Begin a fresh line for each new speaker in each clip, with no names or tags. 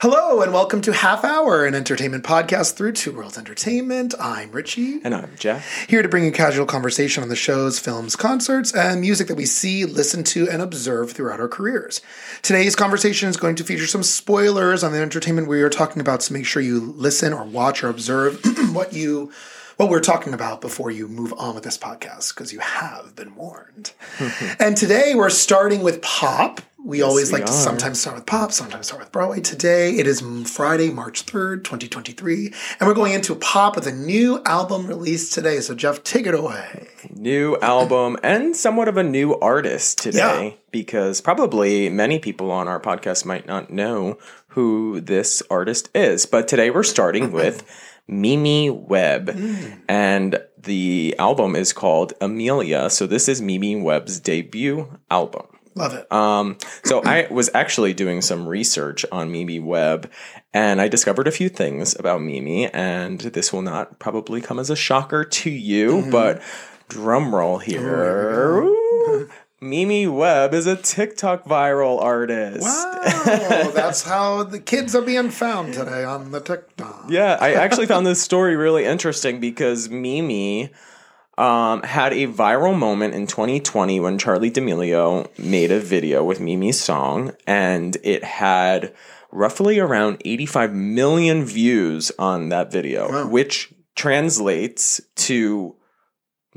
Hello and welcome to Half Hour, an entertainment podcast through Two Worlds Entertainment. I'm Richie.
And I'm Jeff.
Here to bring you casual conversation on the shows, films, concerts, and music that we see, listen to, and observe throughout our careers. Today's conversation is going to feature some spoilers on the entertainment we are talking about, so make sure you listen or watch or observe what you what we're talking about before you move on with this podcast, because you have been warned. and today we're starting with pop. We always
we
like to sometimes start with pop, sometimes start with Broadway. Today it is Friday, March 3rd, 2023, and we're going into pop with a new album released today. So, Jeff, take it away.
New album and somewhat of a new artist today
Yeah.
because probably many people on our podcast might not know who this artist is. But today we're starting with Mimi Webb.
Mm.
And the album is called Amelia. So this is Mimi Webb's debut album.
Love it.
Um, so I was actually doing some research on Mimi Webb, and I discovered a few things about Mimi. And this will not probably come as a shocker to you, but drum roll here. Ooh. Mimi Webb is a TikTok viral artist.
wow, that's how the kids are being found today on the TikTok.
Yeah, I actually found this story really interesting because Mimi um, had a viral moment in 2020 when Charli D'Amelio made a video with Mimi's song, and it had roughly around 85 million views on that video,
Wow.
which translates to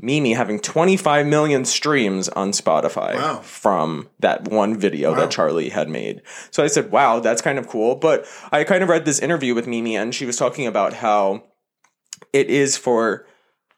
Mimi having 25 million streams on Spotify
Wow.
from that one video
Wow.
that Charli had made. So I said, wow, that's kind of cool. But I kind of read this interview with Mimi, and she was talking about how it is for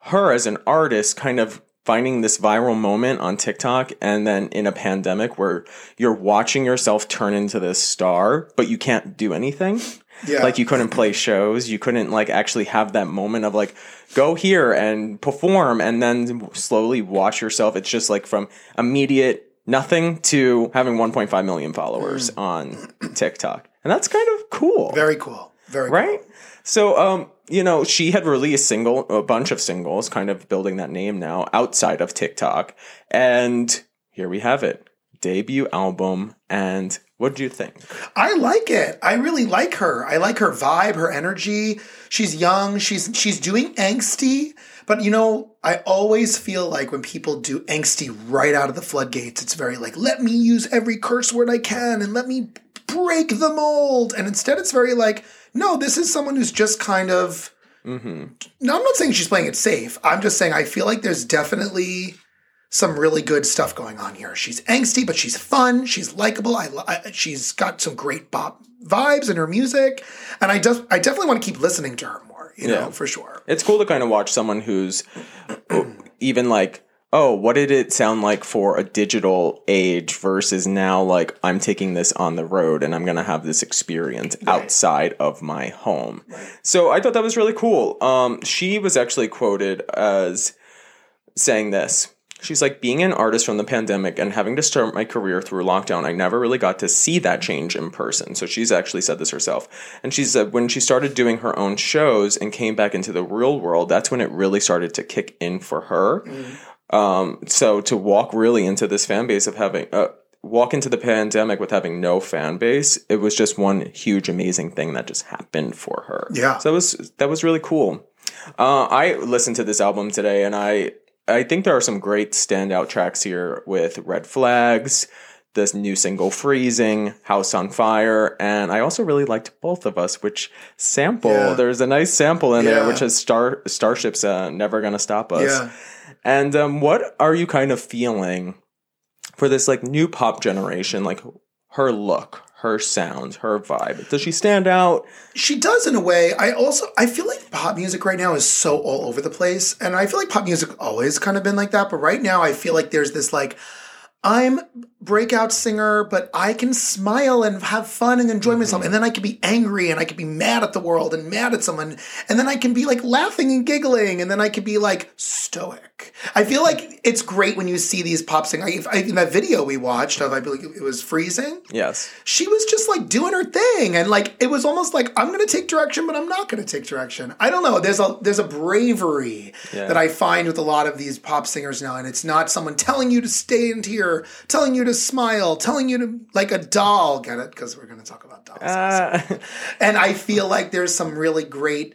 her as an artist kind of finding this viral moment on TikTok and then in a pandemic where you're watching yourself turn into this star, but you can't do anything.
Yeah.
Like you couldn't play shows, you couldn't like actually have that moment of like go here and perform and then slowly watch yourself. It's just like from immediate nothing to having 1.5 million followers hmm. on TikTok. And that's kind of cool
Very cool. Very
right?
Cool.
So, um, you know, she had released single a bunch of singles, kind of building that name now outside of TikTok, and here we have it, debut album. And what do you think?
I like it. I really like her. I like her vibe, her energy. She's young. She's she's doing angsty, but you know, I always feel like when people do angsty right out of the floodgates, it's very like, let me use every curse word I can and let me break the mold. And instead, it's very like, no, this is someone who's just kind of.
Mm-hmm.
No, I'm not saying she's playing it safe. I'm just saying I feel like there's definitely some really good stuff going on here. She's angsty, but she's fun. She's likable. I, I she's got some great bop vibes in her music, and I just I definitely want to keep listening to her more. You
Yeah.
know, for sure.
It's cool to kind of watch someone who's even like, oh, what did it sound like for a digital age versus now like I'm taking this on the road and I'm gonna have this experience outside of my home. So I thought that was really cool. Um, she was actually quoted as saying this. She's like, being an artist from the pandemic and having to start my career through lockdown, I never really got to see that change in person. So she's actually said this herself. And she said when she started doing her own shows and came back into the real world, that's when it really started to kick in for her. Um, so to walk really into this fan base of having, uh, walk into the pandemic with having no fan base, it was just one huge, amazing thing that just happened for her.
Yeah.
So that was, that was really cool. Uh, I listened to this album today, and I I think there are some great standout tracks here with Red Flags, this new single Freezing, House on Fire, and I also really liked Both of Us, which sample.
Yeah.
There's a nice sample in
Yeah.
there, which has Star Starship's uh, "Never Gonna Stop Us."
Yeah.
And um, what are you kind of feeling for this like new pop generation? Like her look, her sound, her vibe. Does she stand out?
She does in a way. I also I feel like pop music right now is so all over the place, and I feel like pop music always kind of been like that. But right now, I feel like there's this like I'm breakout singer, but I can smile and have fun and enjoy myself. Mm-hmm. And then I can be angry and I can be mad at the world and mad at someone. And then I can be like laughing and giggling. And then I can be like stoic. I feel like it's great when you see these pop singers. I, in that video we watched of, I believe it was Freezing,
Yes.
she was just like doing her thing. And like, it was almost like, I'm going to take direction, but I'm not going to take direction. I don't know. There's a, there's a bravery
Yeah.
that I find with a lot of these pop singers now. And it's not someone telling you to stay in here, telling you to smile, telling you to like a doll. Get it? Because we're going to talk about dolls.
Uh,
and I feel like there's some really great,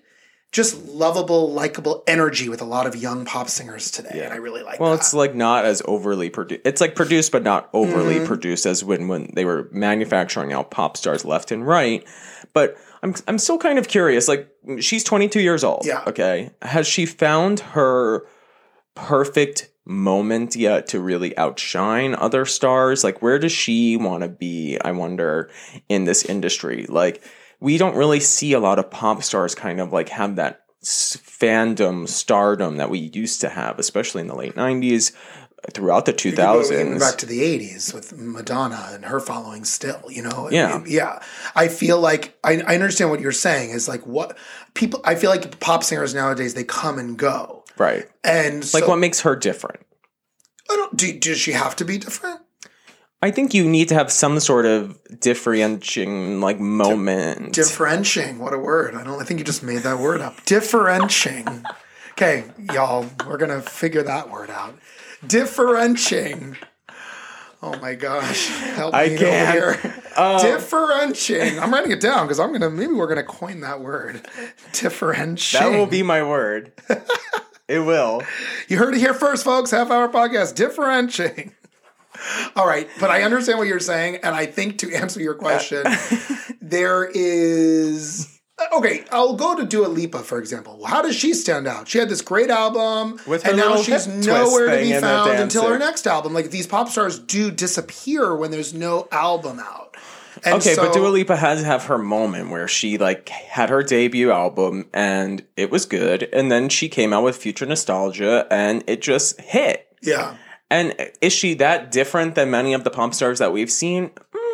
just lovable, likable energy with a lot of young pop singers today. And I really like
well,
that.
it's like not as overly produced. It's like produced, but not overly
Mm-hmm.
produced as when when they were manufacturing out pop stars left and right. But I'm I'm still kind of curious. Like she's 22 years old.
Yeah.
Okay. Has she found her perfect moment yet to really outshine other stars? Like where does she want to be? I wonder in this industry. Like we don't really see a lot of pop stars kind of like have that fandom stardom that we used to have, especially in the late 90s throughout the
You
2000s.
even back to the 80s with Madonna and her following still, you know?
Yeah.
yeah. I feel like, I, I understand what you're saying is like what people, I feel like pop singers nowadays, they come and go.
right.
And
Like
so,
what makes her different?
I don't, do, does she have to be different?
I think you need to have some sort of differentiating like moment.
Differentiating, what a word. I don't, I think you just made that word up. Differentiating. okay, y'all, we're going to figure that word out. Differentiating. Oh my gosh. Help me
I
over
can't.
here. Um, Differentiating. I'm writing it down because I'm gonna maybe we're gonna coin that word. Differentiating.
that will be my word. it will.
You heard it here first, folks. Half hour podcast. Differentiating. All right, but I understand what you're saying, and I think to answer your question, there is. Okay, I'll go to Dua Lipa for example. How does she stand out? She had this great album,
With her
and now she's nowhere to be found until her next album. Like these pop stars do disappear when there's no album out. And
Okay, but Dua Lipa has to have her moment where she like had her debut album and it was good, and then she came out with Future Nostalgia and it just hit.
yeah,
And is she that different than many of the pop stars that we've seen? Mm.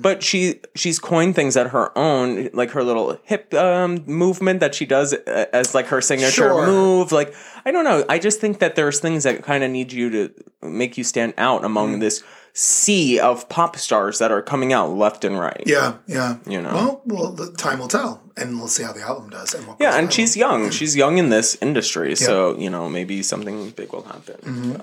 But she she's coined things at her own, like her little hip um, movement that she does uh, as like her signature
Sure.
move. Like I don't know. I just think that there's things that kind of need you to make you stand out among
Mm.
this sea of pop stars that are coming out left and right.
yeah, yeah.
You know.
well, well, the time will tell, and we'll see how the album does. And what
Yeah, and she's young. She's young in this industry, so you know maybe something big will happen.
Mm-hmm.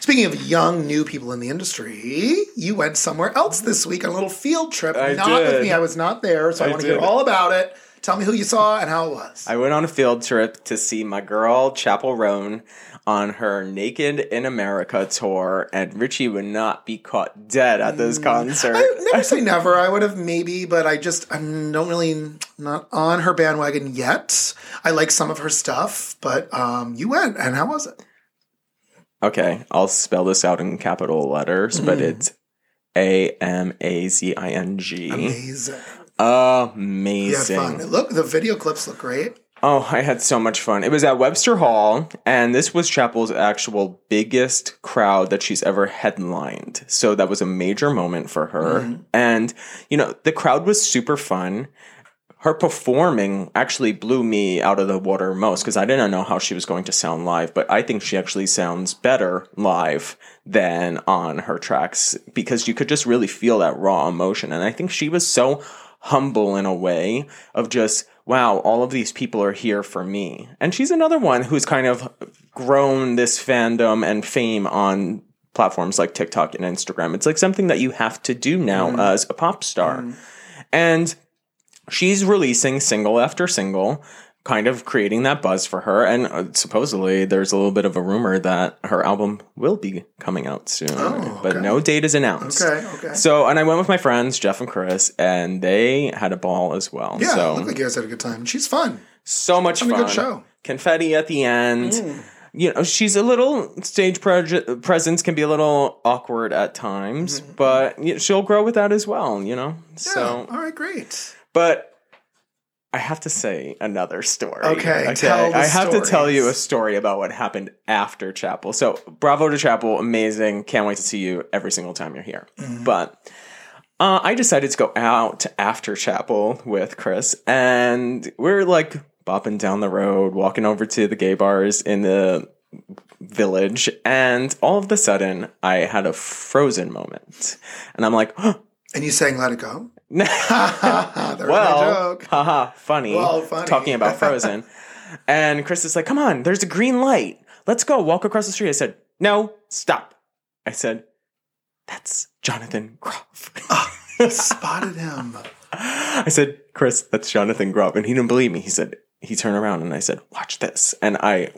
Speaking of young, new people in the industry, you went somewhere else this week on a little field trip.
I
not with me. I was not there, so I,
I
want to hear all about it. Tell me who you saw and how it was.
I went on a field trip to see my girl Chappell Roan on her Naked in America tour, and Richie would not be caught dead at concert.
Mm. I never say never. I would have maybe, but I just I don't really not on her bandwagon yet. I like some of her stuff, but um, you went, and how was it?
Okay, I'll spell this out in capital letters, but mm. it's A M A Z I N G.
Amazing.
Amazing.
fun. Look, the video clips look great.
Oh, I had so much fun. It was at Webster Hall, and this was Chappell's actual biggest crowd that she's ever headlined. So that was a major moment for her. Mm. And, you know, the crowd was super fun. Her performing actually blew me out of the water most because I didn't know how she was going to sound live, but I think she actually sounds better live than on her tracks because you could just really feel that raw emotion. And I think she was so humble in a way of just, wow, all of these people are here for me. And she's another one who's kind of grown this fandom and fame on platforms like TikTok and Instagram. It's like something that you have to do now mm. as a pop star. Mm. And she's releasing single after single, kind of creating that buzz for her. And uh, supposedly, there's a little bit of a rumor that her album will be coming out soon, but
okay.
no date is announced.
Okay, okay.
So, and I went with my friends Jeff and Chris, and they had a ball as well.
Yeah,
so
looked like you guys had a good time. She's fun.
so much
a
fun.
good show.
Confetti at the end. You know, she's a little stage proje- presence can be a little awkward at times, but you know, she'll grow with that as well. You know,
Yeah.
so
all right, great.
But I have to say another story.
Okay, tell the
I have to tell you a story about what happened after Chappell. So, bravo to Chappell, amazing. Can't wait to see you every single time you're here.
Mm-hmm.
But uh, I decided to go out after Chappell with Chris, and we're like bopping down the road, walking over to the gay bars in the village, and all of a sudden, I had a frozen moment, and I'm like,
And you saying "Let It Go"?
Well,
joke.
haha, funny.
Well, funny.
Talking about Frozen. and Chris is like, come on, there's a green light. Let's go. Walk across the street. I said, no, stop. I said, that's Jonathan Groff.
I spotted him.
I said, Chris, that's Jonathan Groff. And he didn't believe me. He said, he turned around and I said, watch this. And I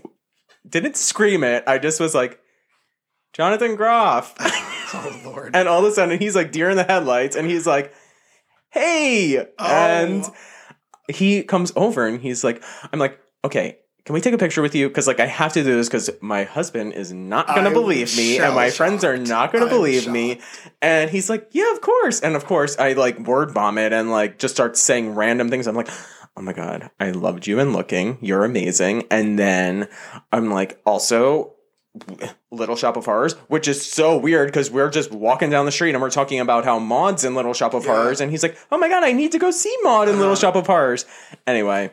didn't scream it. I just was like, Jonathan Groff.
Oh Lord.
And all of a sudden, he's like deer in the headlights, and he's like, "Hey!" And oh. he comes over, and he's like, "I'm like, okay." Can we take a picture with you? Because like I have to do this because my husband is not gonna
I'm
believe me, and my friends are not gonna
I'm
believe me. And he's like, "Yeah, of course." And of course, I like word vomit and like just start saying random things. I'm like, "Oh my god, I loved you and looking. You're amazing." And then I'm like, also, Little Shop of Horrors, which is so weird because we're just walking down the street and we're talking about how Maude's in Little Shop of Horrors, and he's like, "Oh my god, I need to go see Maude in Little Shop of Horrors." Anyway,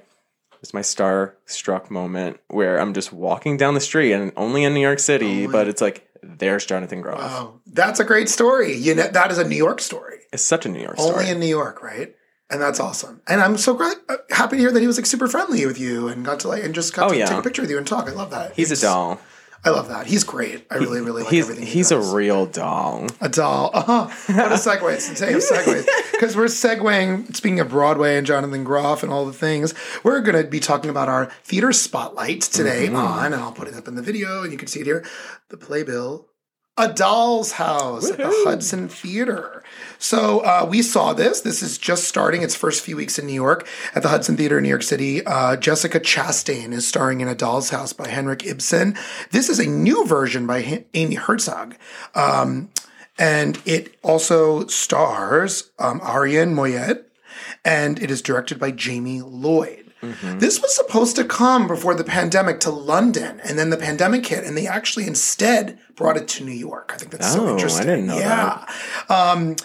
it's my star struck moment where I'm just walking down the street and only in New York City, but it's like there's Jonathan Groff.
Oh, that's a great story. You know, that is a New York story.
It's such a New York story.
Only in New York, right? And that's awesome. And I'm so glad, uh, happy to hear that he was like super friendly with you and got to like and just got
Oh,
to
yeah.
take a picture with you and talk. I love that.
he's a doll.
I love that. He's great. I really, really like
He's
everything. he
he's a real doll.
A doll. Uh-huh. What a segue. It's the day of segues. Because we're segueing, speaking of Broadway and Jonathan Groff and all the things, we're going to be talking about our theater spotlight today
Mm-hmm.
on, and I'll put it up in the video and you can see it here, the playbill. A Doll's House at the Hudson Theater. So uh, we saw this. This is just starting its first few weeks in New York at the Hudson Theater in New York City. Uh, Jessica Chastain is starring in A Doll's House by Henrik Ibsen. This is a new version by H- Amy Herzog. Um, and it also stars um, Arian Moayed, and it is directed by Jamie Lloyd. This was supposed to come before the pandemic to London, and then the pandemic hit, and they actually instead brought it to New York. I think that's
Oh,
so interesting.
I didn't know
yeah. Um,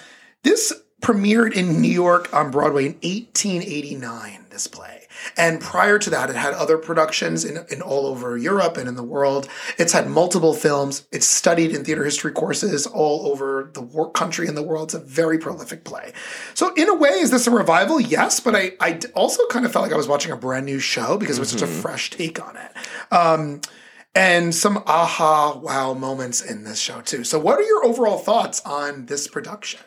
this premiered in New York on Broadway in 1889, this play. And prior to that, it had other productions in, in all over Europe and in the world. It's had multiple films. It's studied in theater history courses all over the wor- country and the world. It's a very prolific play. So, in a way, is this a revival? Yes, but I also kind of felt like I was watching a brand new show because it was such a fresh take on it. Um, and some aha wow moments in this show, too. So, what are your overall thoughts on this production?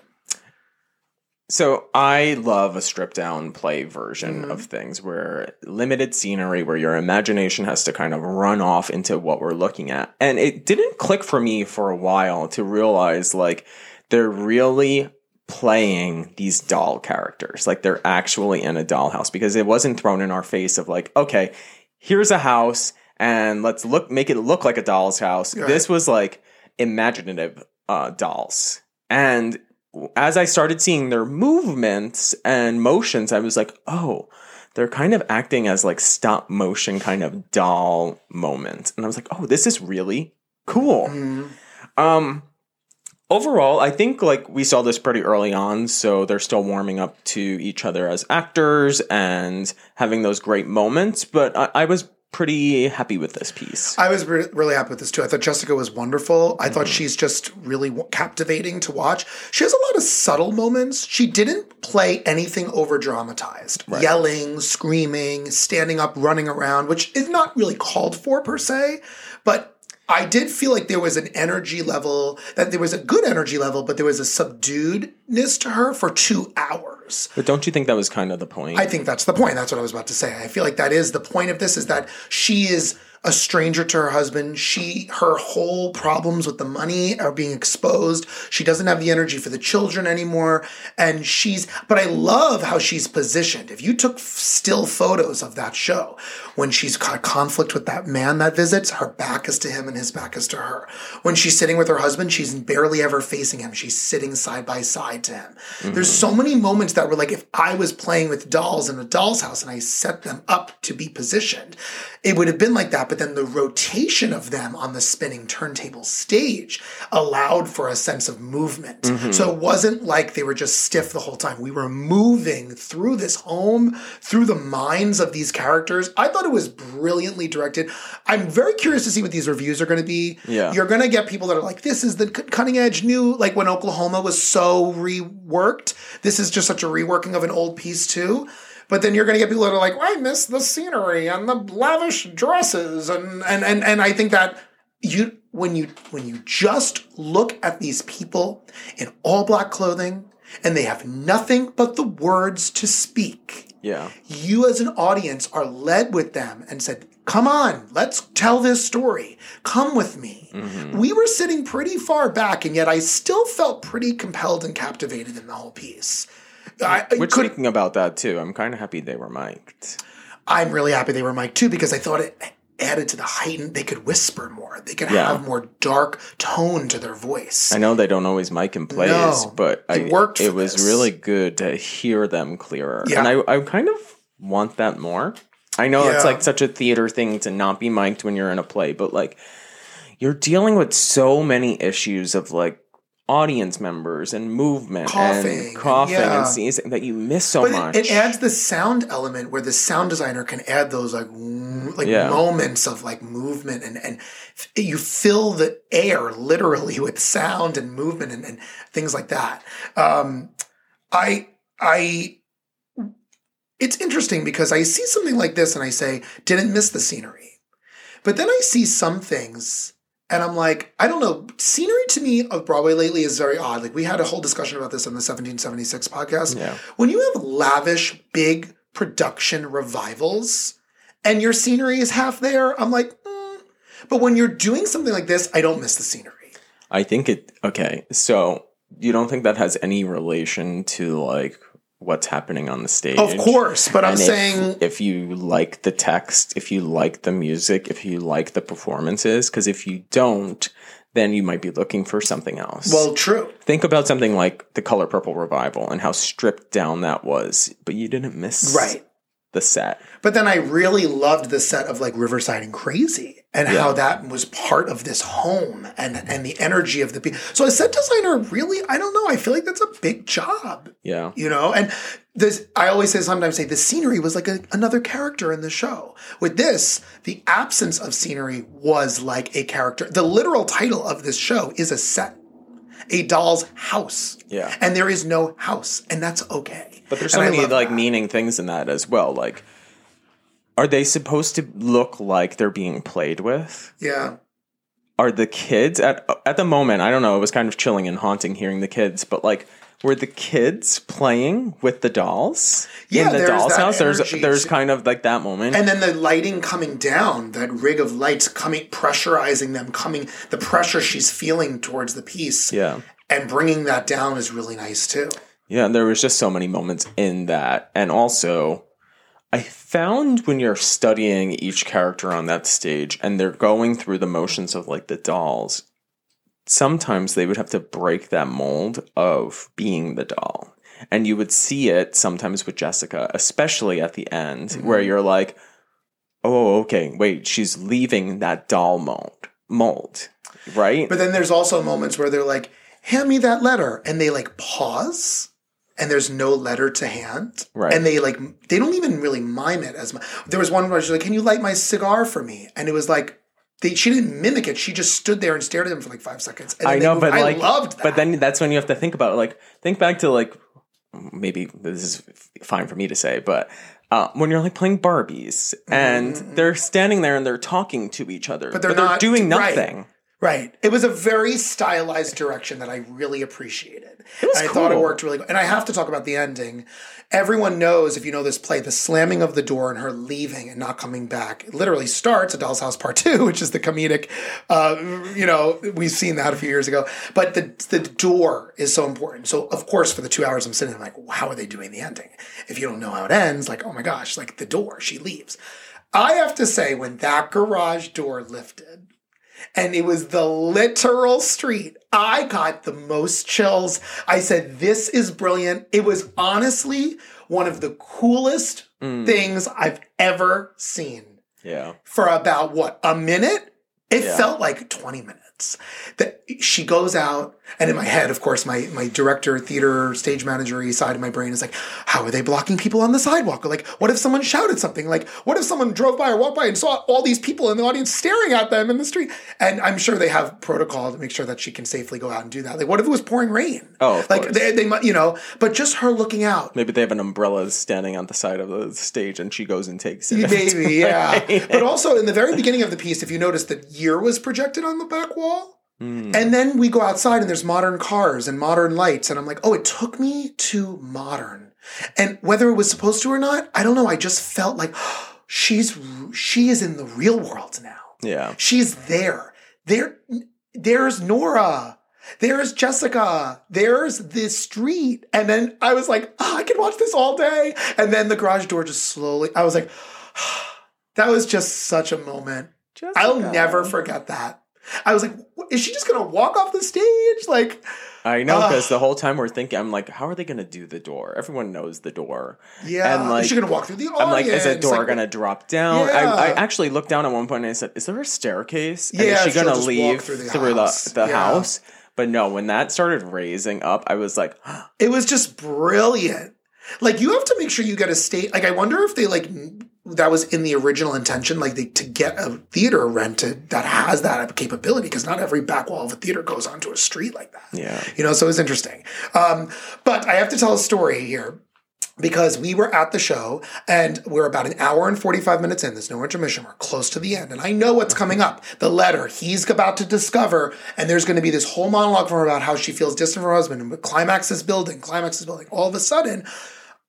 So I love a stripped down play version
Mm-hmm.
of things where limited scenery where your imagination has to kind of run off into what we're looking at. And it didn't click for me for a while to realize like they're really playing these doll characters. Like they're actually in a dollhouse because it wasn't thrown in our face of like, okay, here's a house and let's look make it look like a doll's house. This was like imaginative uh, dolls. And as I started seeing their movements and motions, I was like, oh, they're kind of acting as like stop motion kind of doll moments. And I was like, oh, this is really cool. Um overall, I think like we saw this pretty early on, so they're still warming up to each other as actors and having those great moments, but I, I was pretty happy with this piece.
I was re- really happy with this too. I thought Jessica was wonderful. I thought mm-hmm. she's just really w- captivating to watch. She has a lot of subtle moments. She didn't play anything over dramatized, yelling, screaming, standing up, running around, which is not really called for per se, but I did feel like there was an energy level, that there was a good energy level, but there was a subduedness to her for two hours.
But don't you think that was kind of the point?
I think that's the point. That's what I was about to say. I feel like that is the point of this is that she is a stranger to her husband. She, her whole problems with the money are being exposed. She doesn't have the energy for the children anymore. And she's, but I love how she's positioned. If you took still photos of that show, when she's got conflict with that man that visits, her back is to him and his back is to her. When she's sitting with her husband, she's barely ever facing him. She's sitting side by side to him. Mm-hmm. There's so many moments that were like, if I was playing with dolls in a doll's house and I set them up to be positioned, it would have been like that. But then the rotation of them on the spinning turntable stage allowed for a sense of movement. Mm-hmm. So it wasn't like they were just stiff the whole time. We were moving through this home, through the minds of these characters. I thought it was brilliantly directed. I'm very curious to see what these reviews are going to be.
Yeah.
You're going to get people that are like, this is the cutting edge new, like when Oklahoma was so reworked. This is just such a reworking of an old piece, too. But then you're going to get people that are like, I miss the scenery and the lavish dresses, and and and and I think that you when you when you just look at these people in all black clothing and they have nothing but the words to speak
Yeah.
you as an audience are led with them and said, Come on, let's tell this story. Come with me.
Mm-hmm.
We were sitting pretty far back, and yet I still felt pretty compelled and captivated in the whole piece. I,
Which
could,
speaking about that too, I'm kind of happy they were mic'd.
I'm really happy they were mic'd too because I thought it added to the heightened. They could whisper more. They could
Yeah.
have more dark tone to their voice.
I know they don't always mic in plays,
No,
but I,
it worked
It was
this.
really good to hear them clearer,
Yeah.
and I, I kind of want that more. I know it's like such a theater thing to not be mic'd when you're in a play, but like you're dealing with so many issues of like audience members and movement
Coughing,
and coughing
yeah.
and sneezing that you miss so
But
much.
it, it adds the sound element where the sound designer can add those like like
Yeah.
moments of like movement and and you fill the air literally with sound and movement and, and things like that. Um, I I it's interesting because I see something like this and I say didn't miss the scenery, but then I see some things. And I'm like, I don't know. Scenery to me of Broadway lately is very odd. Like we had a whole discussion about this on the 1776 podcast
yeah.
when you have lavish, big production revivals and your scenery is half there, I'm like, mm. but when you're doing something like this, I don't miss the scenery.
I think it okay. So you don't think that has any relation to like what's happening on the stage?
Of course, but I'm
if-
saying,
if you like the text, if you like the music, if you like the performances, because if you don't, then you might be looking for something else.
well, true.
think about something like the Color Purple revival and how stripped down that was, but you didn't miss
Right.
The set.
But then I really loved the set of like Riverside and Crazy and how that was part of this home and and the energy of the people. So a set designer really, I don't know, I feel like that's a big job.
Yeah.
you know and this i always say sometimes say the scenery was like a, another character in the show with this the absence of scenery was like a character the literal title of this show is a set a doll's house
Yeah.
and there is no house and that's okay
But there's so
And
many like
that.
meaning things in that as well. Like, are they supposed to look like they're being played with?
yeah
Are the kids at at the moment? I don't know. It was kind of chilling and haunting hearing the kids, but like. Were the kids playing with the dolls
Yeah,
in the doll's house? There's
energy
there's kind of like that moment.
and then the lighting coming down that rig of lights coming pressurizing them coming the pressure she's feeling towards the piece
yeah,
and bringing that down is really nice too
yeah. and There was just so many moments in that, and also I found when you're studying each character on that stage and they're going through the motions of like the dolls, sometimes they would have to break that mold of being the doll. And you would see it sometimes with Jessica, especially at the end, mm-hmm. where you're like, oh, okay, wait, she's leaving that doll mold. Mold. Right?
But then there's also moments where they're like, hand me that letter. And they like pause and there's no letter to hand.
Right.
And they like, they don't even really mime it as much. There was one where she's like, can you light my cigar for me? And it was like, they, she didn't mimic it. She just stood there and stared at him for like five seconds. And
I know, but like,
I loved that.
but then that's when you have to think about it. Like, think back to like, maybe this is fine for me to say, but uh, when you're like playing Barbies and they're standing there and they're talking to each other, but
they're
they're,
not-
doing nothing.
Right. It was a very stylized direction that I really appreciated.
It was
I thought it worked really good. And I have to talk about the ending. Everyone knows, if you know this play, the slamming of the door and her leaving and not coming back it literally starts at Doll's House Part 2, which is the comedic, uh, you know, we've seen that a few years ago. But the, the door is so important. So, of course, for the two hours I'm sitting, I'm like, how are they doing the ending? If you don't know how it ends, like, oh my gosh, like the door, she leaves. I have to say, when that garage door lifted, and it was the literal street. I got the most chills. I said, This is brilliant. It was honestly one of the coolest
Mm.
things I've ever seen
Yeah.
for about what, a minute? It
Yeah.
felt like 20 minutes. That she goes out, and in my head, of course, my my director, theater, stage manager side of my brain is like, how are they blocking people on the sidewalk? Or like, what if someone shouted something? Like, what if someone drove by or walked by and saw all these people in the audience staring at them in the street? And I'm sure they have protocol to make sure that she can safely go out and do that. Like, what if it was pouring rain?
Oh,
like
course.
they, they might, you know, but just her looking out.
Maybe they have an umbrella standing on the side of the stage and she goes and takes it.
Maybe, yeah. but also in the very beginning of the piece, if you notice, the year was projected on the back wall.
Mm.
And then we go outside and there's modern cars and modern lights. And I'm like, oh, it took me to modern. And whether it was supposed to or not, I don't know. I just felt like she's she is in the real world now.
Yeah.
She's there. There there's Nora. There's Jessica. There's this street. And then I was like, oh, I could watch this all day. And then the garage door just slowly, I was like, that was just such a moment. I'll never forget that. I was like, is she just gonna walk off the stage? Like,
I know because the whole time we're thinking, I'm like, how are they to do the door? Everyone knows the door.
yeah,
And, like,
is she gonna walk through the audience?
I'm like, is the door
Like,
to drop down?
Yeah.
I, I actually looked down at one point and I said, is there a staircase? And
Yeah,
is she
just
leave
through
through,
the house.
the, the
Yeah.
house? But no, when that started raising up, I was like,
It was just brilliant. Like you have to make sure you get a state. Like I wonder if they like that was in the original intention, like they to get a theater rented that has that capability because not every back wall of a theater goes onto a street like that.
yeah.
You know, so it's interesting. Um, but I have to tell a story here because we were at the show and we're about an hour and 45 minutes in. There's no intermission. We're close to the end. And I know what's coming up. The letter he's about to discover. And there's going to be this whole monologue from her about how she feels distant from her husband. And climax is building, climax is building. All of a sudden,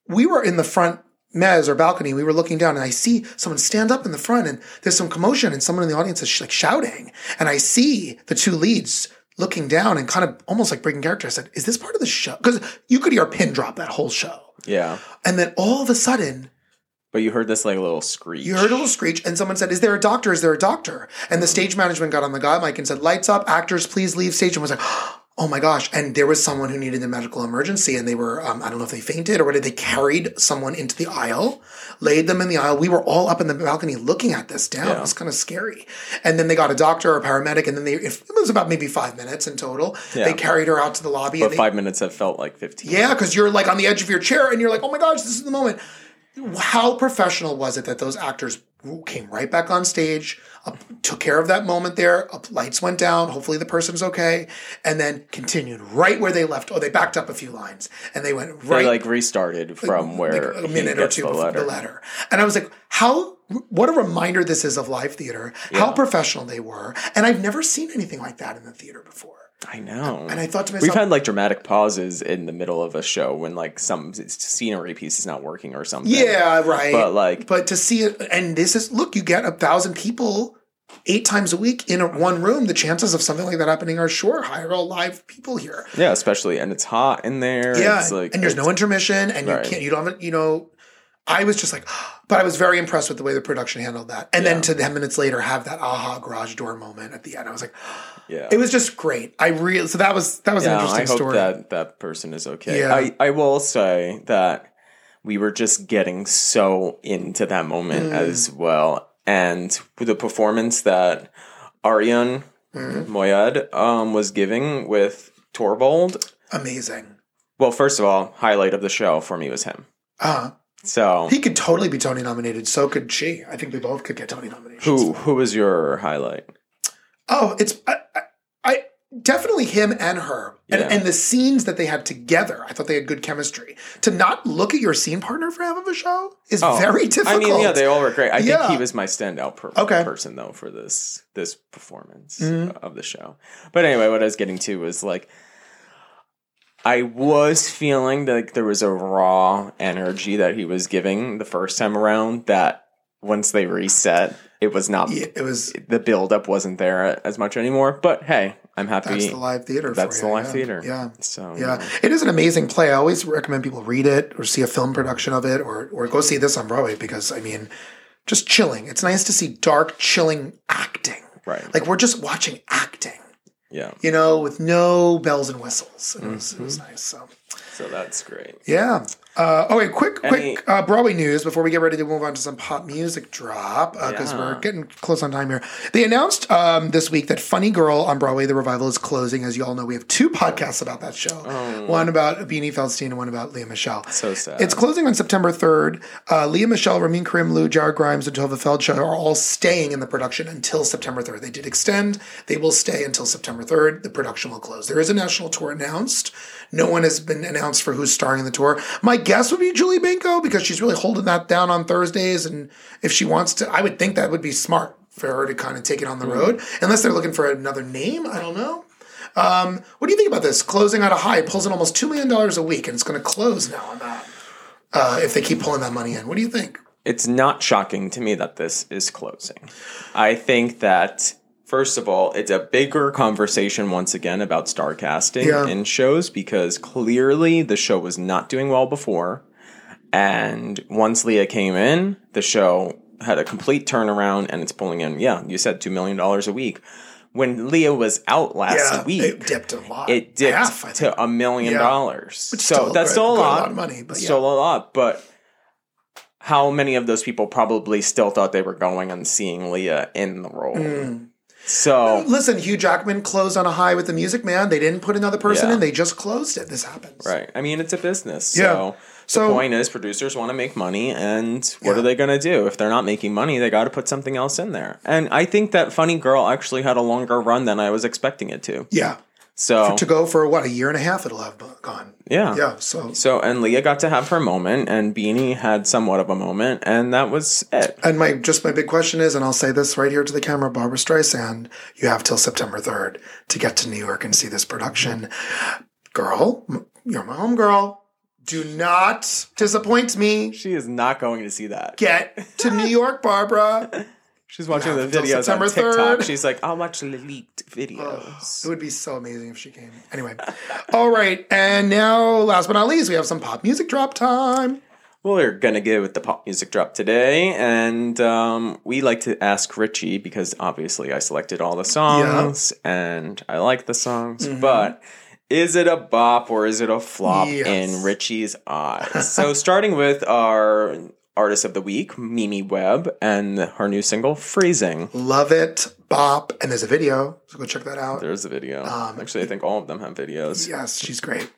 we were in the front mez or balcony. We were looking down and I see someone stand up in the front and there's some commotion and someone in the audience is like shouting. And I see the two leads looking down and kind of almost like breaking character. I said, is this part of the show? Because you could hear a pin drop that whole show.
Yeah.
And then all of a sudden,
But you heard this like a little screech.
you heard a little screech, and someone said, Is there a doctor? Is there a doctor? And the stage management got on the guy mic and said, Lights up, actors, please leave stage. And was like, oh, Oh my gosh. And there was someone who needed a medical emergency, and they were, um, I don't know if they fainted or what, they carried someone into the aisle, laid them in the aisle. We were all up in the balcony looking at this down.
Yeah.
It was kind of scary. And then they got a doctor or a paramedic, and then they, if, it was about maybe five minutes in total.
Yeah.
They carried her out to the lobby.
But
they,
five minutes have felt like 15.
yeah, because you're like on the edge of your chair and you're like, oh my gosh, this is the moment. How professional was it that those actors came right back on stage, up, took care of that moment there, up, lights went down, hopefully the person's okay, and then continued right where they left. Oh, they backed up a few lines and they went right
They like restarted from where
like a minute or two
the
before the letter. And I was like, how, what a reminder this is of live theater, how professional they were. And I've never seen anything like that in the theater before.
I know.
And I thought to myself, We've
had like dramatic pauses in the middle of a show when like some scenery piece is not working or something.
Yeah, right.
But like,
but to see it, and this is look, you get a thousand people eight times a week in a, one room. The chances of something like that happening are sure higher. All live people here.
yeah, especially, and it's hot in there.
Yeah,
It's like,
and there's
it's-
no intermission, and you
Right.
can't. You don't have. You know, I was just like, but I was very impressed with the way the production handled that. And then to ten minutes later, have that aha garage door moment at the end. I was like,
yeah.
it was just great. I really so that was that was an
yeah, I
interesting
hope
story.
that that person is okay.
Yeah.
I, I will say that we were just getting so into that
Mm.
moment as well. And with the performance that Arian
Mm-hmm.
Moayed um, was giving with Torvald,
Amazing.
well, first of all, highlight of the show for me was him.
Uh,
So,
he could totally be Tony nominated. So could she. I think we both could get Tony nominations.
who who was your highlight?
Oh, it's I, I, I definitely him and her. And,
Yeah.
and the scenes that they had together, I thought they had good chemistry. To not look at your scene partner for half of a show is very difficult.
Oh, I mean, yeah, they all were great. I
Yeah.
think he was my standout per-
Okay.
person though for this this performance
Mm-hmm.
of the show. But anyway, what I was getting to was like I was feeling like there was a raw energy that he was giving the first time around that once they reset, it was not
Yeah, it was
the buildup wasn't there as much anymore. But hey, I'm happy.
that's the live theater.
That's
for
the live
yeah.
theater.
Yeah.
So
Yeah, it is an amazing play. I always recommend people read it or see a film production of it or or go see this on Broadway because I mean, just chilling. It's nice to see dark, chilling acting.
Right.
Like we're just watching acting,
yeah.
you know, with no bells and whistles. It was, it
Mm-hmm.
was nice. So
So that's great.
yeah. Uh, oh wait, quick, quick uh, Broadway news before we get ready to move on to some pop music drop because
Yeah.
we're getting close on time here. They announced um, this week that Funny Girl on Broadway, the revival is closing. As you all know, we have two podcasts about that show. One about Beanie Feldstein and one about Lea Michele.
Oh. So sad.
It's closing on September 3rd. Uh, Lea Michele, Ramin Karimloo, Jared Grimes, and Tovah Feldshuh are all staying in the production until September 3rd. They did extend. They will stay until September 3rd. The production will close. There is a national tour announced. No one has been announced for who's starring in the tour. My guess would be Julie Benko because she's really holding that down on Thursdays. And if she wants to, I would think that would be smart for her to kind of take it on the road. Unless they're looking for another name. I don't know. Um, what do you think about this? Closing at a high, pulls in almost $2 million a week, and it's going to close now on that uh, if they keep pulling that money in. What do you think?
it's not shocking to me that this is closing. I think that first of all, it's a bigger conversation once again about star casting
Yeah.
in shows because clearly the show was not doing well before. And once Lea came in, the show had a complete turnaround and it's pulling in, yeah, you said $2 million a week. When Lea was out last
yeah,
week,
it dipped a lot.
it dipped
Half,
to a million dollars. So that's still a
good
lot.
of money, but
still
yeah.
a lot. But how many of those people probably still thought they were going and seeing Lea in the role?
Mm.
So
Listen, Hugh Jackman closed on a high with the Music Man. They didn't put another person
Yeah.
in. They just closed it. This happens.
right, I mean, it's a business.
Yeah.
So.
So-
the point is, producers want to make money, and what
Yeah.
are they going to do if they're not making money? They got to put something else in there. And I think that Funny Girl actually had a longer run than I was expecting it to.
Yeah.
So
To go for what a year and a half, it'll have gone.
yeah,
Yeah. So
So and Lea got to have her moment, and Beanie had somewhat of a moment, and that was it.
And my just my big question is, and I'll say this right here to the camera, Barbra Streisand, you have till September third to get to New York and see this production. Girl, you're my home girl. Do not disappoint me.
She is not going to see that.
Get to New York, Barbara.
She's watching
Yeah,
the videos
September
on TikTok.
3rd.
She's like, I'll watch the leaked videos.
It would be so amazing if she came. Anyway, all right. And now, last but not least, we have some pop music drop time.
Well, we're gonna go with the pop music drop today, and um, we like to ask Richie because obviously I selected all the songs and I like the songs,
Mm-hmm.
but is it a bop or is it a flop
Yes.
in Richie's eyes? so, starting with our artist of the week, Mimi Webb, and her new single "Freezing."
Love it, bop, and there's a video, so go check that out.
There's a video.
Um,
Actually, I think all of them have videos.
Yes, she's great.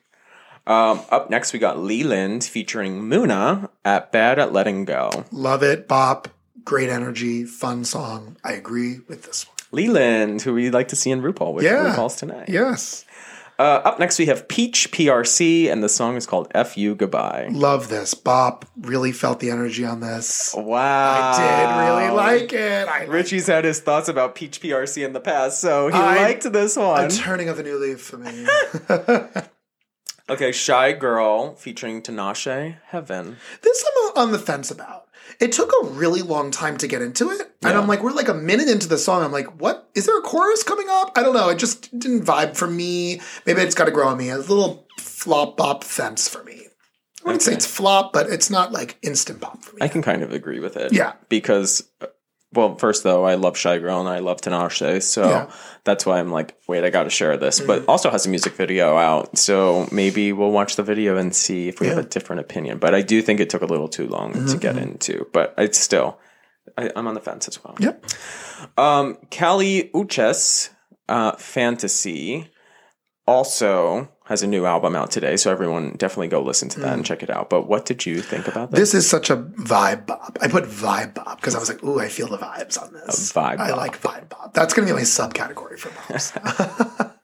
Um, up next, we got Leland featuring Muna at "Bad at Letting Go."
Love it, bop, great energy, fun song. I agree with this one.
Leland, who we'd like to see in RuPaul with
Yeah.
RuPaul's tonight.
Yes,
Uh, up next, we have Peach PRC, and the song is called "Fu Goodbye."
love this, bop. Really felt the energy on this.
Wow, I
Did really like it. I
Richie's had his thoughts about Peach PRC in the past, so he
I-
liked this
a
one.
turning of a new leaf for me.
okay, Shygirl featuring Tinashe, Heaven.
this I'm on the fence about. It took a really long time to get into it. And I'm like, we're like a minute into the song. I'm like, what? Is there a chorus coming up? I don't know. It just didn't vibe for me. Maybe it's got to grow on me. A little flop bop fence for me. I wouldn't say it's flop, but it's not like instant pop for me.
I can kind of agree with it.
Yeah.
Because, uh, well, first though, I love Shygirl and I love Tinashe, so
Yeah. Mm-hmm.
that's why I'm like, wait, I got to share this. But also has a music video out, so maybe we'll watch the video and see if we have a different opinion. But I do think it took a little too long to get
Mm-hmm.
into. But it's still, I, I'm on the fence as well.
Yep.
Um, Kali Uchis, uh, Fantasy, also has a new album out today, so everyone definitely go listen to that and mm. check it out. But what did you think about this?
This is such a vibe bop. I put vibe bop because I was like, ooh, I feel the vibes on this.
A vibe
I
bop.
like vibe bop. That's going to be my subcategory for bops.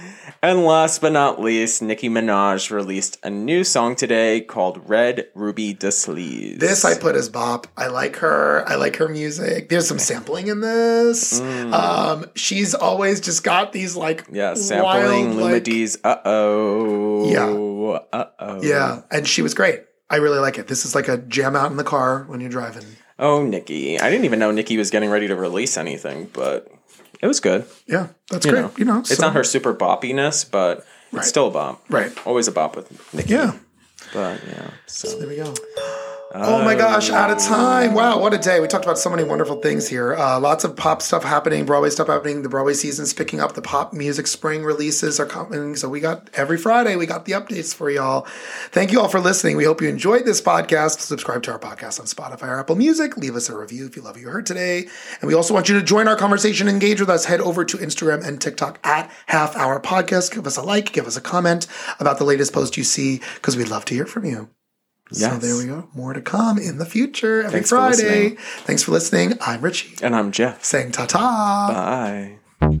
And last but not least, Nicki Minaj released a new song today called Red Ruby Da Sleeze.
This I put as bop. I like her. I like her music. There's some sampling in this. Um, she's always just got these like
yeah, sampling
wild, like-
Uh oh.
Yeah.
Uh oh.
yeah, and she was great. I really like it. This is like a jam out in the car when you're driving.
Oh, Nicki. I didn't even know Nicki was getting ready to release anything, but it was good.
Yeah, that's
You
great.
know,
you know,
it's
so-
not her super boppiness, but
Right.
it's still a bop.
Right.
Always a bop with Nicki.
Yeah.
But yeah. So
There we go. Oh my gosh, out of time. Wow, what a day. We talked about so many wonderful things here. Uh, lots of pop stuff happening, Broadway stuff happening. The Broadway season's picking up. The pop music spring releases are coming. So we got every Friday, we got the updates for y'all. Thank you all for listening. We hope you enjoyed this podcast. Subscribe to our podcast on Spotify or Apple Music. Leave us a review if you love what you heard today. And we also want you to join our conversation, engage with us. Head over to Instagram and TikTok at Half Hour Podcast. Give us a like, give us a comment about the latest post you see, because we'd love to hear from you. So there we go. More to come in the future every
Thanks
Friday.
listening.
Thanks for listening. I'm Richie
and I'm Jeff.
saying ta ta.
Bye.